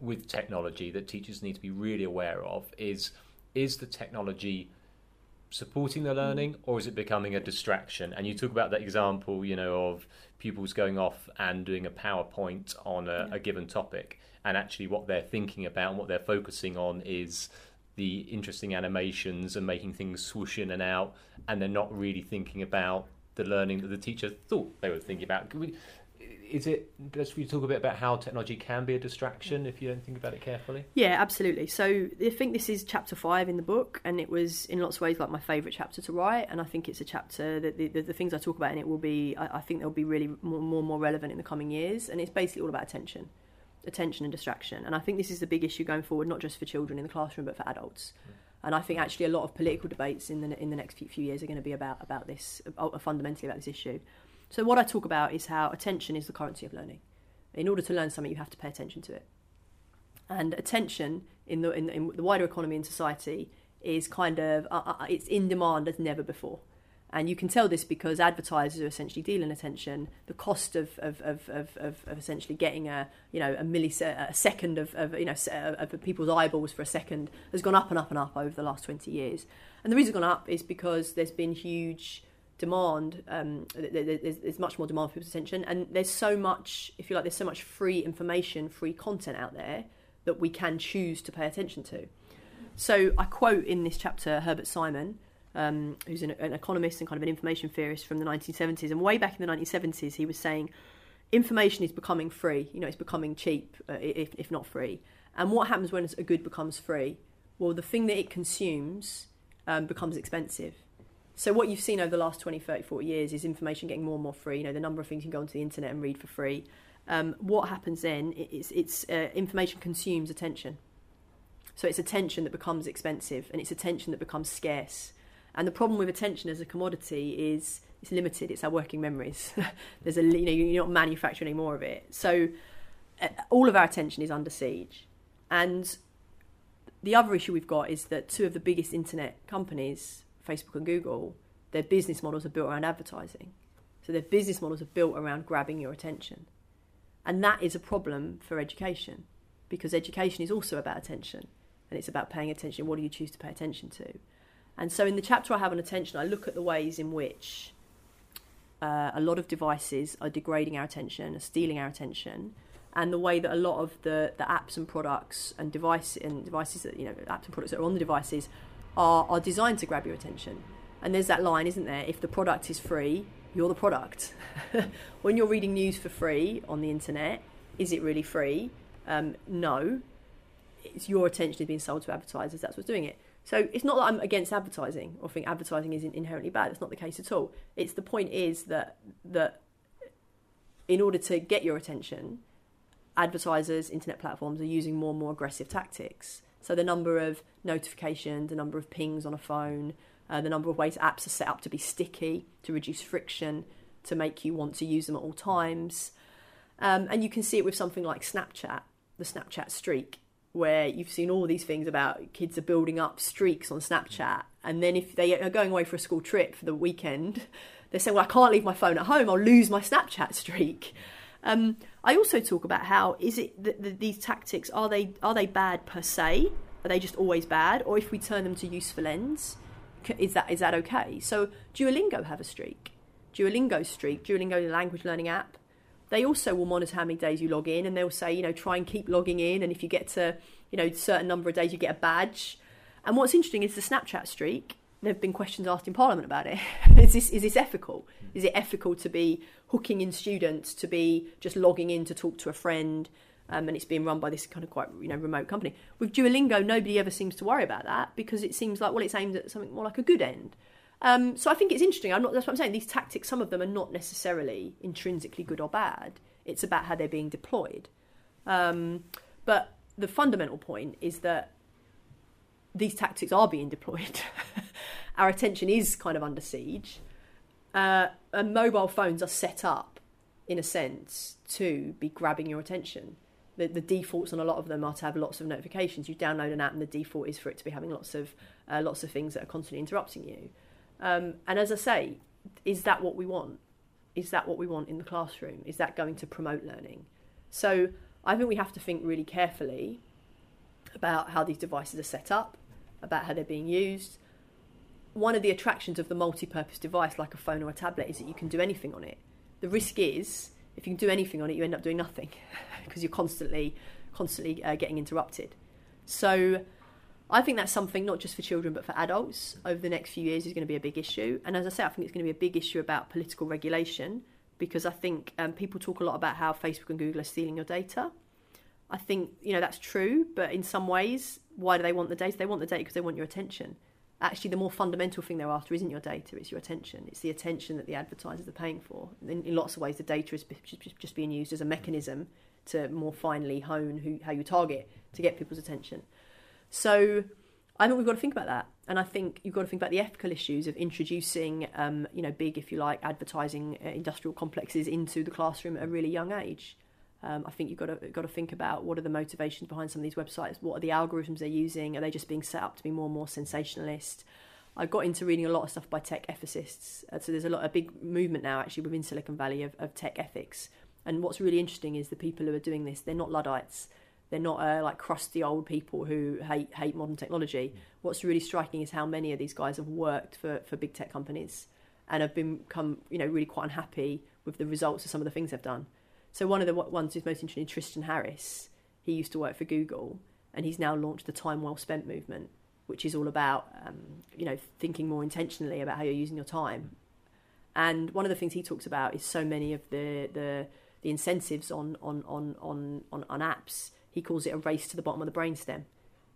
with technology that teachers need to be really aware of is is the technology supporting the learning mm. or is it becoming a distraction? And you talk about that example you know of pupils going off and doing a powerpoint on a, a given topic and actually what they're thinking about and what they're focusing on is the interesting animations and making things swoosh in and out and they're not really thinking about the learning that the teacher thought they were thinking about is it let's we talk a bit about how technology can be a distraction if you don't think about it carefully yeah absolutely so i think this is chapter five in the book and it was in lots of ways like my favorite chapter to write and i think it's a chapter that the, the, the things i talk about in it will be I, I, think they'll be really more, more more relevant in the coming years and it's basically all about attention attention and distraction and i think this is the big issue going forward not just for children in the classroom but for adults mm. And I think actually a lot of political debates in the in the next few, few years are going to be about about this, uh, fundamentally about this issue. So, what I talk about is how attention is the currency of learning. In order to learn something, you have to pay attention to it. And attention in the, in, in the wider economy and society is kind of uh, uh, it's in demand as never before. And you can tell this because advertisers are essentially dealing attention. The cost of, of, of, of, of essentially getting a you know a millisecond a second of, of you know of people's eyeballs for a second has gone up and up and up over the last twenty years. And the reason it's gone up is because there's been huge demand. Um, there's, there's, much more demand for people's attention, and there's so much, if you like, there's so much free information, free content out there that we can choose to pay attention to. So I quote in this chapter Herbert Simon, um, who's an, an, economist and kind of an information theorist from the 1970s, and way back in the 1970s, he was saying information is becoming free. You know, it's becoming cheap, uh, if, if not free. And what happens when a good becomes free? Well, the thing that it consumes um, becomes expensive. So what you've seen over the last 20, 30, 40 years is information getting more and more free. You know, the number of things you can go onto the internet and read for free. Um, what happens then? It's, it's uh, information consumes attention. So it's attention that becomes expensive, and it's attention that becomes scarce. And the problem with attention as a commodity is it's limited. It's our working memories. (laughs) There's a you know you're not manufacturing any more of it. So uh, all of our attention is under siege. And the other issue we've got is that two of the biggest internet companies Facebook and Google, their business models are built around advertising. So their business models are built around grabbing your attention. And that is a problem for education because education is also about attention and it's about paying attention. What do you choose to pay attention to? And so in the chapter I have on attention, I look at the ways in which uh, a lot of devices are degrading our attention, are stealing our attention, and the way that a lot of the, the apps and products and device and devices that you know apps and products that are on the devices are, are designed to grab your attention. And there's that line, isn't there? If the product is free, you're the product. (laughs) when you're reading news for free on the internet, is it really free? Um, no. It's your attention is being sold to advertisers. That's what's doing it. So it's not that I'm against advertising or think advertising is inherently bad. It's not the case at all. It's the point is that that in order to get your attention, advertisers, internet platforms are using more and more aggressive tactics. So the number of notifications, the number of pings on a phone, uh, the number of ways apps are set up to be sticky, to reduce friction, to make you want to use them at all times. Um, and you can see it with something like Snapchat, the Snapchat streak, where you've seen all these things about kids are building up streaks on Snapchat. And then if they are going away for a school trip for the weekend, (laughs) they say, well, I can't leave my phone at home, I'll lose my Snapchat streak. Um, I also talk about how is it that these tactics are they are they bad per se? Are they just always bad? Or if we turn them to useful ends, Is that is that okay? So Duolingo have a streak. Duolingo streak. Duolingo the language learning app. They also will monitor how many days you log in, and they'll say, you know, try and keep logging in. And if you get to, you know, certain number of days, you get a badge. And what's interesting is the Snapchat streak. There have been questions asked in Parliament about it. (laughs) is this is this ethical? Is it ethical to be hooking in students to be just logging in to talk to a friend? Um, and it's being run by this kind of quite you know remote company. With Duolingo, nobody ever seems to worry about that because it seems like well, it's aimed at something more like a good end. Um, so I think it's interesting. I'm not. That's what I'm saying. These tactics, some of them are not necessarily intrinsically good or bad. It's about how they're being deployed. Um, but the fundamental point is that these tactics are being deployed. (laughs) Our attention is kind of under siege, uh, and mobile phones are set up, in a sense, to be grabbing your attention. The, the defaults on a lot of them are to have lots of notifications. You download an app, and the default is for it to be having lots of uh, lots of things that are constantly interrupting you. Um, and as I say, is that what we want? Is that what we want in the classroom? Is that going to promote learning? So I think we have to think really carefully about how these devices are set up, about how they're being used. One of the attractions of the multi-purpose device, like a phone or a tablet, is that you can do anything on it. The risk is, if you can do anything on it, you end up doing nothing (laughs) because you're constantly, constantly uh, getting interrupted. So I think that's something not just for children but for adults over the next few years is going to be a big issue. And as I say, I think it's going to be a big issue about political regulation because I think um, people talk a lot about how Facebook and Google are stealing your data. I think you know that's true, but in some ways, why do they want the data? They want the data because they want your attention. Actually, the more fundamental thing they're after isn't your data; it's your attention. It's the attention that the advertisers are paying for. In, in lots of ways, the data is just being used as a mechanism to more finely hone who, how you target to get people's attention. So I think we've got to think about that, and I think you've got to think about the ethical issues of introducing, um, you know, big, if you like, advertising uh, industrial complexes into the classroom at a really young age. Um, I think you've got to got to think about what are the motivations behind some of these websites. What are the algorithms they're using? Are they just being set up to be more and more sensationalist? I got into reading a lot of stuff by tech ethicists. Uh, so there's a lot a big movement now actually within Silicon Valley of, of tech ethics. And what's really interesting is the people who are doing this. They're not luddites. They're not uh, like crusty old people who hate hate modern technology. Mm. What's really striking is how many of these guys have worked for, for big tech companies and have become you know really quite unhappy with the results of some of the things they've done. So one of the ones who's most interesting, Tristan Harris, he used to work for Google, and he's now launched the Time Well Spent movement, which is all about um, you know thinking more intentionally about how you're using your time. And one of the things he talks about is so many of the the, the incentives on on, on on on on apps. He calls it a race to the bottom of the brainstem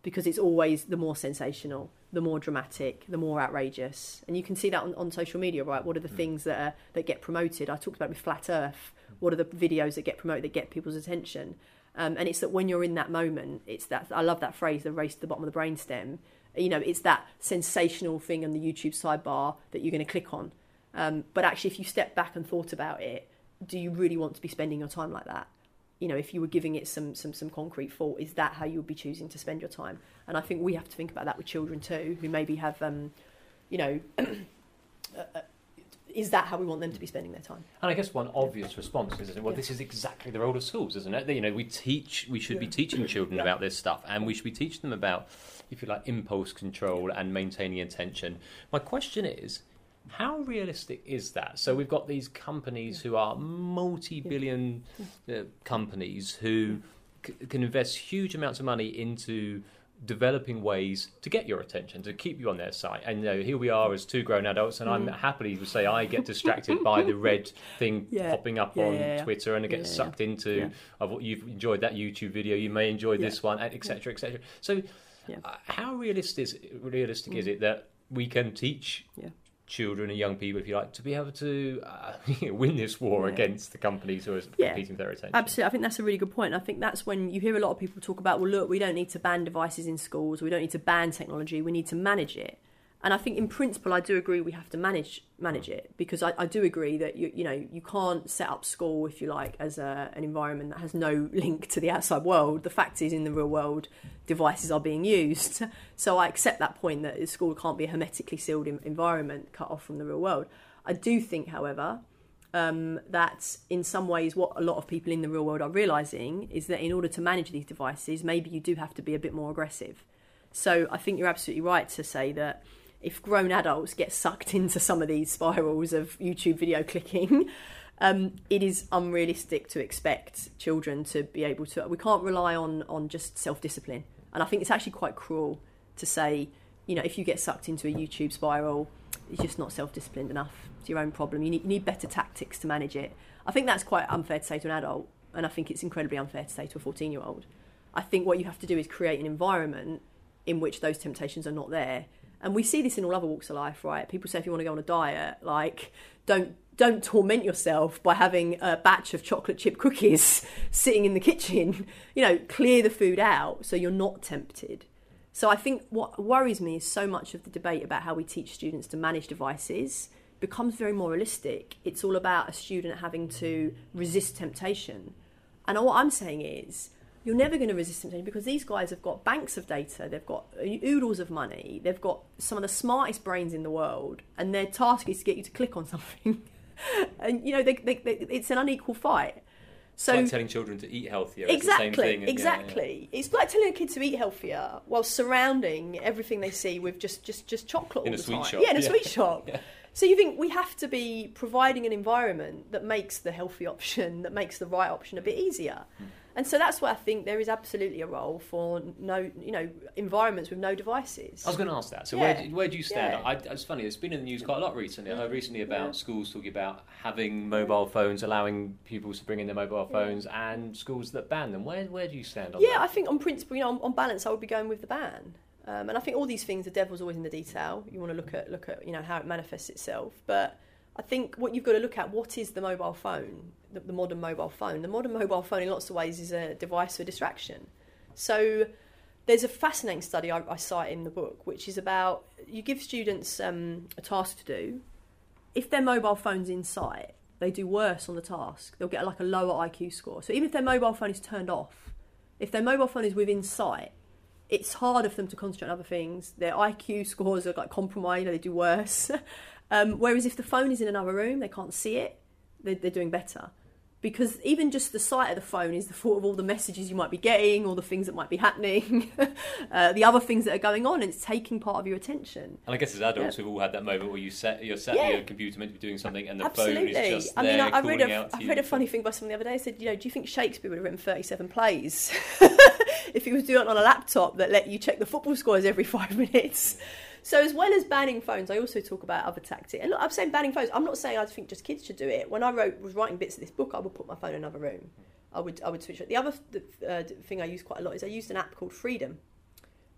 because it's always the more sensational, the more dramatic, the more outrageous. And you can see that on, on social media, right? What are the mm. things that are, that get promoted? I talked about with Flat Earth what are the videos that get promoted that get people's attention? Um, and it's that when you're in that moment, it's that I love that phrase, the race to the bottom of the brainstem. You know, it's that sensational thing on the YouTube sidebar that you're going to click on. Um, but actually, if you step back and thought about it, do you really want to be spending your time like that? You know, if you were giving it some some some concrete thought, is that how you would be choosing to spend your time? And I think we have to think about that with children too, who maybe have, um, you know. (clears throat) is that how we want them to be spending their time? And I guess one obvious response is, well, yeah. this is exactly the role of schools, isn't it? You know, we teach, we should yeah. be teaching children yeah. about this stuff, and we should be teaching them about, if you like, impulse control and maintaining attention. My question is, how realistic is that? So we've got these companies who are multi-billion uh, companies who c- can invest huge amounts of money into developing ways to get your attention, to keep you on their side. And you know, here we are as two grown adults, and mm. I'm happily to say I get distracted by the (laughs) red thing yeah. popping up yeah, on yeah, Twitter, and I get sucked into of what you've enjoyed that YouTube video, you may enjoy this one, etc., etc. So, uh, how realistic is realistic mm. is it that we can teach children and young people, if you like, to be able to uh, (laughs) win this war yeah. against the companies who are yeah. competing for their attention. Absolutely, I think that's a really good point. I think that's when you hear a lot of people talk about, well, look, we don't need to ban devices in schools, we don't need to ban technology, we need to manage it and I think in principle I do agree we have to manage manage it because I, I do agree that you you know you can't set up school if you like as a, an environment that has no (laughs) link to the outside world. The fact is in the real world devices are being used, (laughs) so I accept that point that school can't be a hermetically sealed environment cut off from the real world. I do think, however, um, that in some ways what a lot of people in the real world are realizing is that in order to manage these devices, maybe you do have to be a bit more aggressive. So I think you're absolutely right to say that if grown adults get sucked into some of these spirals of YouTube video clicking, um, it is unrealistic to expect children to be able to. We can't rely on on just self discipline, and I think it's actually quite cruel to say, you know, if you get sucked into a YouTube spiral, it's just not self disciplined enough. It's your own problem. You need, you need better tactics to manage it. I think that's quite unfair to say to an adult, and I think it's incredibly unfair to say to a 14 year old. I think what you have to do is create an environment in which those temptations are not there. And we see this in all other walks of life, right? People say if you want to go on a diet, like don't don't torment yourself by having a batch of chocolate chip cookies (laughs) sitting in the kitchen. (laughs) You know, clear the food out so you're not tempted. So I think what worries me is so much of the debate about how we teach students to manage devices becomes very moralistic. It's all about a student having to resist temptation. And what I'm saying is, you're never going to resist temptation because these guys have got banks of data, they've got oodles of money, they've got some of the smartest brains in the world, and their task is to get you to click on (laughs) something. and you know, they, they, they, it's an unequal fight. So it's like telling children to eat healthier. Exactly, thing, exactly. Yeah, yeah. It's like telling a kid to eat healthier while surrounding everything they see with just just just chocolate in all a the sweet time. shop. Yeah, in a sweet (laughs) shop. So you think we have to be providing an environment that makes the healthy option, that makes the right option a bit easier. Mm. And so that's why I think there is absolutely a role for no, you know, environments with no devices. I was going to ask that. So yeah. where, do, where do you stand? Yeah. I, it's funny. It's been in the news quite a lot recently. I heard recently about yeah. schools talking about having mobile phones, allowing people to bring in their mobile phones, and schools that ban them. Where where do you stand on that? yeah, that? I think on principle, you know, on, on balance, I would be going with the ban. Um, and I think all these things, the devil's always in the detail. You want to look at look at you know how it manifests itself, but I think what you've got to look at what is the mobile phone, the, the, modern mobile phone. The modern mobile phone, in lots of ways, is a device for distraction. So there's a fascinating study I, I cite in the book, which is about you give students um, a task to do. If their mobile phone's in sight, they do worse on the task. They'll get like a lower IQ score. So even if their mobile phone is turned off, if their mobile phone is within sight, it's harder for them to concentrate on other things. Their IQ scores are like compromised, they do worse. (laughs) Um, whereas if the phone is in another room, they can't see it, they're, they're doing better. Because even just the sight of the phone is the thought of all the messages you might be getting, all the things that might be happening, (laughs) uh, the other things that are going on, and it's taking part of your attention. And I guess as adults, yeah. we've all had that moment where you set, you're sat yeah. at your computer meant to be doing something, and the Absolutely. phone is just I mean, there I, I read a, I read a funny thing by someone the other day. I said, you know, do you think Shakespeare would have written 37 plays (laughs) if he was doing it on a laptop that let you check the football scores every five minutes? So as well as banning phones, I also talk about other tactics. And look, I'm saying banning phones. I'm not saying I think just kids should do it. When I wrote was writing bits of this book, I would put my phone in another room. I would I would switch it. The other uh, thing I use quite a lot is I used an app called Freedom,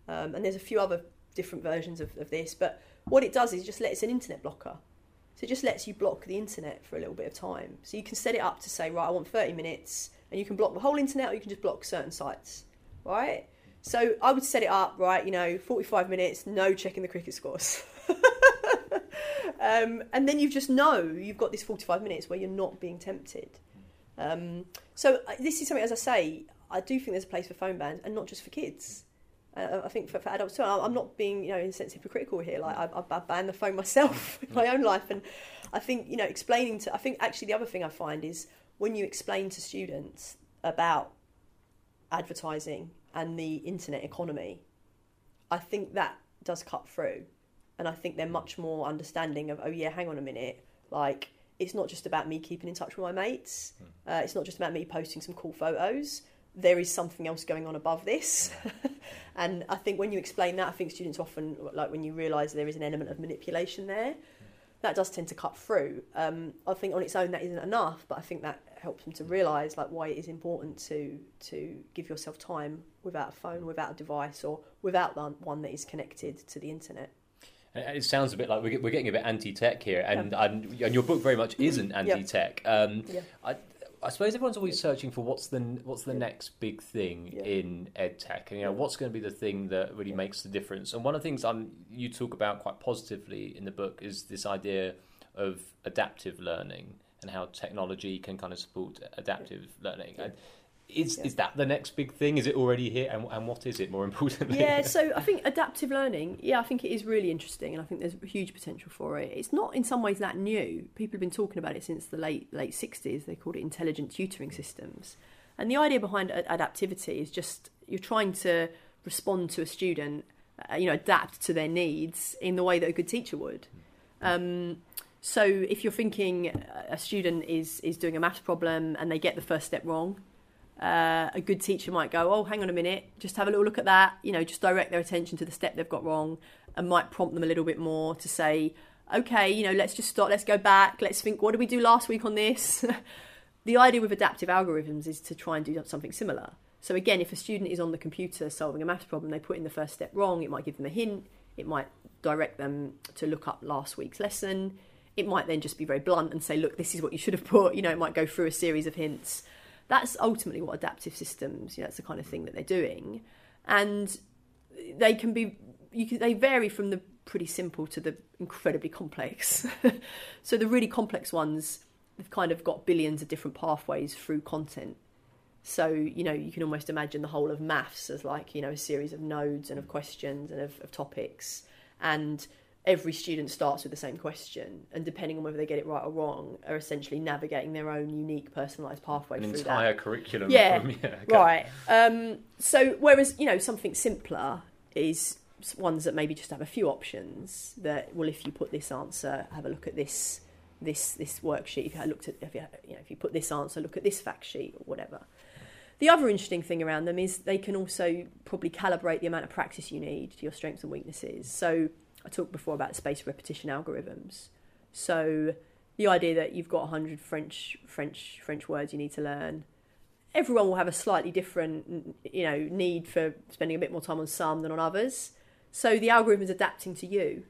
um, and there's a few other different versions of, of this. But what it does is just let it's an internet blocker. So it just lets you block the internet for a little bit of time. So you can set it up to say, right, I want 30 minutes, and you can block the whole internet, or you can just block certain sites, right? So I would set it up, right, you know, 45 minutes, no checking the cricket scores. (laughs) um, and then you just know you've got this 45 minutes where you're not being tempted. Um, so uh, this is something, as I say, I do think there's a place for phone bans, and not just for kids. Uh, I think for, for, adults too. I'm not being, you know, insensitive hypocritical here. Like I, I, I ban the phone (laughs) myself in my own life, and I think, you know, explaining to. I think actually the other thing I find is when you explain to students about advertising and the internet economy, I think that does cut through. And I think they're much more understanding of, oh, yeah, hang on a minute. Like, it's not just about me keeping in touch with my mates, hmm. uh, it's not just about me posting some cool photos. There is something else going on above this. (laughs) and I think when you explain that, I think students often, like, when you realise there is an element of manipulation there, that does tend to cut through. Um, I think on its own that isn't enough, but I think that helps them to realise like why it is important to to give yourself time without a phone, without a device, or without one that is connected to the internet. It sounds a bit like we're getting a bit anti-tech here, and yeah. and, and, your book very much isn't anti-tech. Yeah. Um, yeah. I, I suppose everyone's always searching for what's the what's the next big thing yeah. in edtech, and you know what's going to be the thing that really makes the difference. And one of the things I'm, you talk about quite positively in the book is this idea of adaptive learning and how technology can kind of support adaptive learning. And is yeah. is that the next big thing? Is it already here? And, and what is it more importantly? Yeah, (laughs) so I think adaptive learning, yeah, I think it is really interesting and I think there's huge potential for it. It's not in some ways that new. People have been talking about it since the late late 60s. They called it intelligent tutoring systems. And the idea behind adaptivity is just you're trying to respond to a student uh, you know, adapt to their needs in the way that a good teacher would. Um, so if you're thinking a student is is doing a maths problem and they get the first step wrong, uh, a good teacher might go, "Oh, hang on a minute, just have a little look at that." You know, just direct their attention to the step they've got wrong, and might prompt them a little bit more to say, "Okay, you know, let's just stop. Let's go back. Let's think. What did we do last week on this?" (laughs) the idea with adaptive algorithms is to try and do something similar. So again, if a student is on the computer solving a maths problem, they put in the first step wrong. It might give them a hint. It might direct them to look up last week's lesson. It might then just be very blunt and say, "Look, this is what you should have put." You know, it might go through a series of hints that's ultimately what adaptive systems, you know, that's the kind of thing that they're doing. And they can be, you can, they vary from the pretty simple to the incredibly complex. (laughs) so the really complex ones, they've kind of got billions of different pathways through content. So, you know, you can almost imagine the whole of maths as like, you know, a series of nodes and of questions and of, of topics. And every student starts with the same question, and depending on whether they get it right or wrong, are essentially navigating their own unique, personalised pathway An through entire that. curriculum. Yeah, from- (laughs) yeah, okay. right. Um, so, whereas you know something simpler is ones that maybe just have a few options. That well, if you put this answer, have a look at this this this worksheet. If you looked at if you, you know if you put this answer, look at this fact sheet or whatever. The other interesting thing around them is they can also probably calibrate the amount of practice you need to your strengths and weaknesses. So I talked before about spaced repetition algorithms. So the idea that you've got 100 French French French words you need to learn. Everyone will have a slightly different, you know, need for spending a bit more time on some than on others. So the algorithm is adapting to you.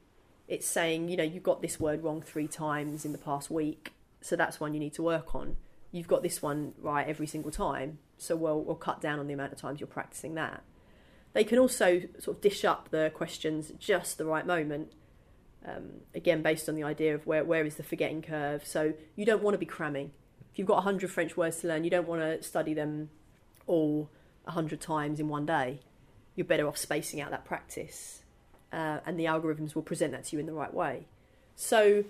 It's saying, you know, you've got this word wrong three times in the past week, so that's one you need to work on. You've got this one right every single time, so we'll, we'll cut down on the amount of times you're practicing that. They can also sort of dish up the questions just the right moment. Um, again, based on the idea of where, where is the forgetting curve. So you don't want to be cramming. If you've got 100 French words to learn, you don't want to study them all 100 times in one day. You're better off spacing out that practice. Uh, and the algorithms will present that to you in the right way. So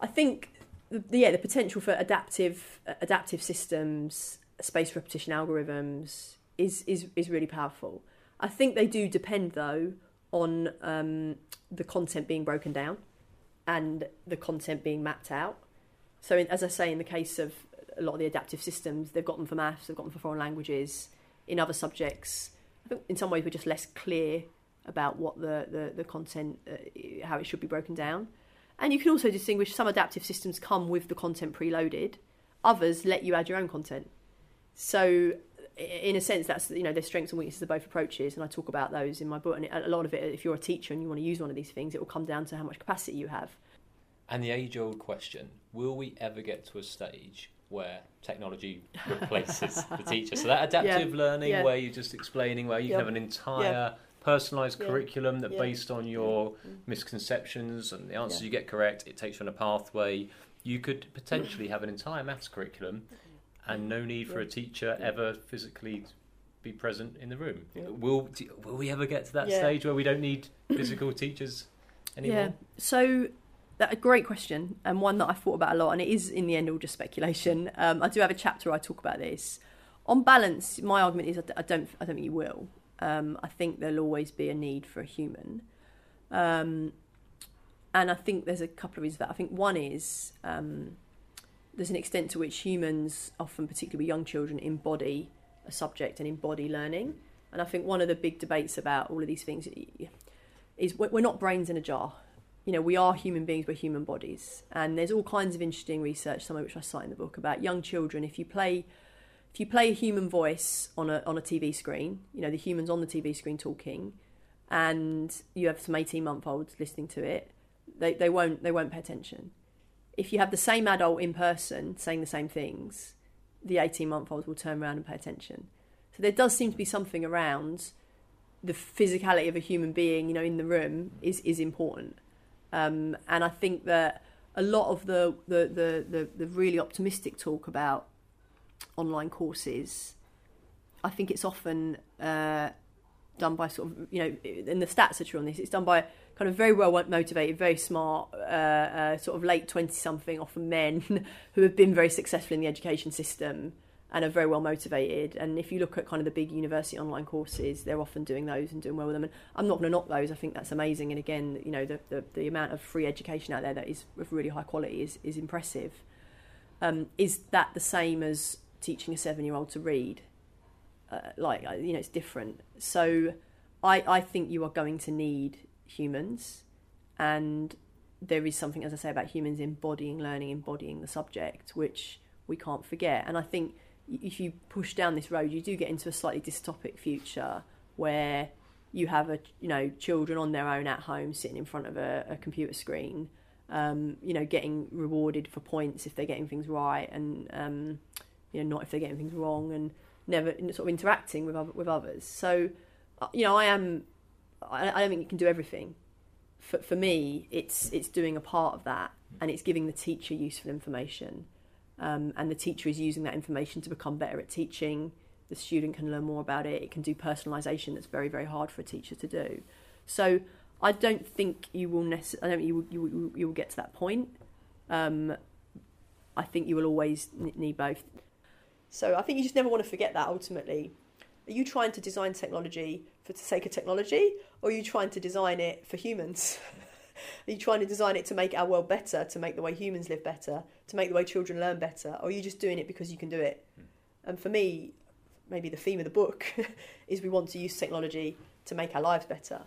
I think, the, yeah, the potential for adaptive, uh, adaptive systems, spaced repetition algorithms is, is, is really powerful. I think they do depend, though, on um, the content being broken down and the content being mapped out. So, in, as I say, in the case of a lot of the adaptive systems, they've got them for maths, they've got them for foreign languages. In other subjects, I think in some ways we're just less clear about what the, the, the content, uh, how it should be broken down. And you can also distinguish some adaptive systems come with the content preloaded, others let you add your own content. So in a sense, that's you know there's strengths and weaknesses of both approaches, and I talk about those in my book. And a lot of it, if you're a teacher and you want to use one of these things, it will come down to how much capacity you have. And the age-old question: Will we ever get to a stage where technology (laughs) replaces the teacher? So that adaptive Yeah, learning, yeah. where you're just explaining, where you Yep. can have an entire personalised Yeah. curriculum that, Yeah. based on your mm. misconceptions and the answers Yeah. you get correct, it takes you on a pathway. You could potentially have an entire maths curriculum, and no need for a teacher ever physically be present in the room. Yeah. Will Will we ever get to that Yeah. stage where we don't need physical (coughs) teachers anymore? Yeah. So that a great question and one that I've thought about a lot, and it is in the end all just speculation. Um, I do have a chapter where I talk about this. On balance, my argument is I don't I don't think you will. Um, I think there'll always be a need for a human. Um, and I think there's a couple of reasons for that. I think one is um, there's an extent to which humans, often particularly young children, embody a subject and embody learning. And I think one of the big debates about all of these things is we're not brains in a jar. You know, we are human beings, we're human bodies. And there's all kinds of interesting research, some of which I cite in the book, about young children. If you play if you play a human voice on a on a TV screen, you know, the humans on the TV screen talking, and you have some eighteen month olds listening to it, they, they won't they won't pay attention. If you have the same adult in person saying the same things, the eighteen month olds will turn around and pay attention. So there does seem to be something around the physicality of a human being, you know, in the room is is important. Um, and I think that a lot of the the, the, the the really optimistic talk about online courses, I think it's often uh, done by sort of you know, and the stats are true on this. It's done by kind of very well motivated, very smart, uh, uh, sort of late twenty something, often men (laughs) who have been very successful in the education system. and are very well motivated. And if you look at kind of the big university online courses, they're often doing those and doing well with them. And I'm not going to knock those. I think that's amazing. And again, you know, the, the, the amount of free education out there that is of really high quality is, is impressive. Um, is that the same as teaching a seven year old to read? Uh, like, you know, it's different. So I, I think you are going to need humans. And there is something, as I say, about humans embodying learning, embodying the subject, which we can't forget. And I think if you push down this road, you do get into a slightly dystopic future where you have a you know children on their own at home sitting in front of a, a computer screen, um, you know, getting rewarded for points if they're getting things right, and um, you know not if they're getting things wrong, and never sort of interacting with other, with others. So, uh, you know, I am. I, I don't think you can do everything. For for me, it's it's doing a part of that, and it's giving the teacher useful information um, and the teacher is using that information to become better at teaching. The student can learn more about it. It can do personalisation that's very, very hard for a teacher to do. So I don't think you will necessarily. I don't think you will, you, will, you will get to that point. Um, I think you will always need both. So I think you just never want to forget that. Ultimately, are you trying to design technology for the sake of technology, or are you trying to design it for humans? (laughs) Are you trying to design it to make our world better, to make the way humans live better, to make the way children learn better? Or are you just doing it because you can do it? Mm. And for me, maybe the theme of the book (laughs) is we want to use technology to make our lives better,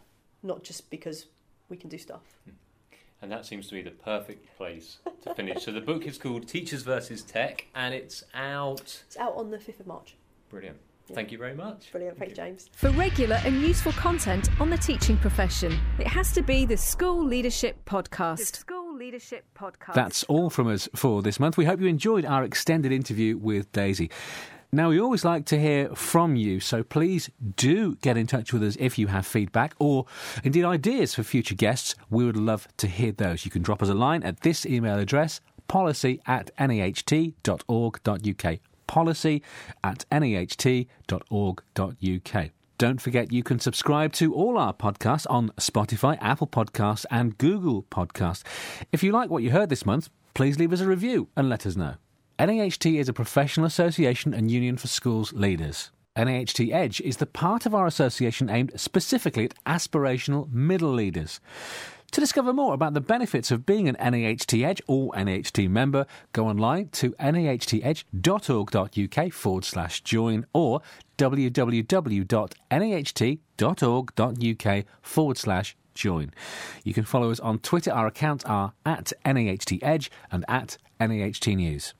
not just because we can do stuff. Hmm. And that seems to be the perfect place to finish. so the book is called Teachers versus Tech, and it's out. It's out on the fifth of March. Brilliant. Thank you very much. Brilliant. Thank, Thank you, James. For regular and useful content on the teaching profession, it has to be the School Leadership Podcast. The School Leadership Podcast. That's all from us for this month. We hope you enjoyed our extended interview with Daisy. Now, we always like to hear from you, so please do get in touch with us if you have feedback or indeed ideas for future guests. We would love to hear those. You can drop us a line at this email address policy at naht.org.uk policy at naht.org.uk. Don't forget you can subscribe to all our podcasts on Spotify, Apple Podcasts, and Google Podcasts. If you like what you heard this month, please leave us a review and let us know. NAHT is a professional association and union for schools leaders. NAHT Edge is the part of our association aimed specifically at aspirational middle leaders. To discover more about the benefits of being an NAHT Edge or NAHT member, go online to nahtedge.org.uk forward slash join or www.naht.org.uk forward slash join. You can follow us on Twitter. Our accounts are at NAHT Edge and at NAHT News.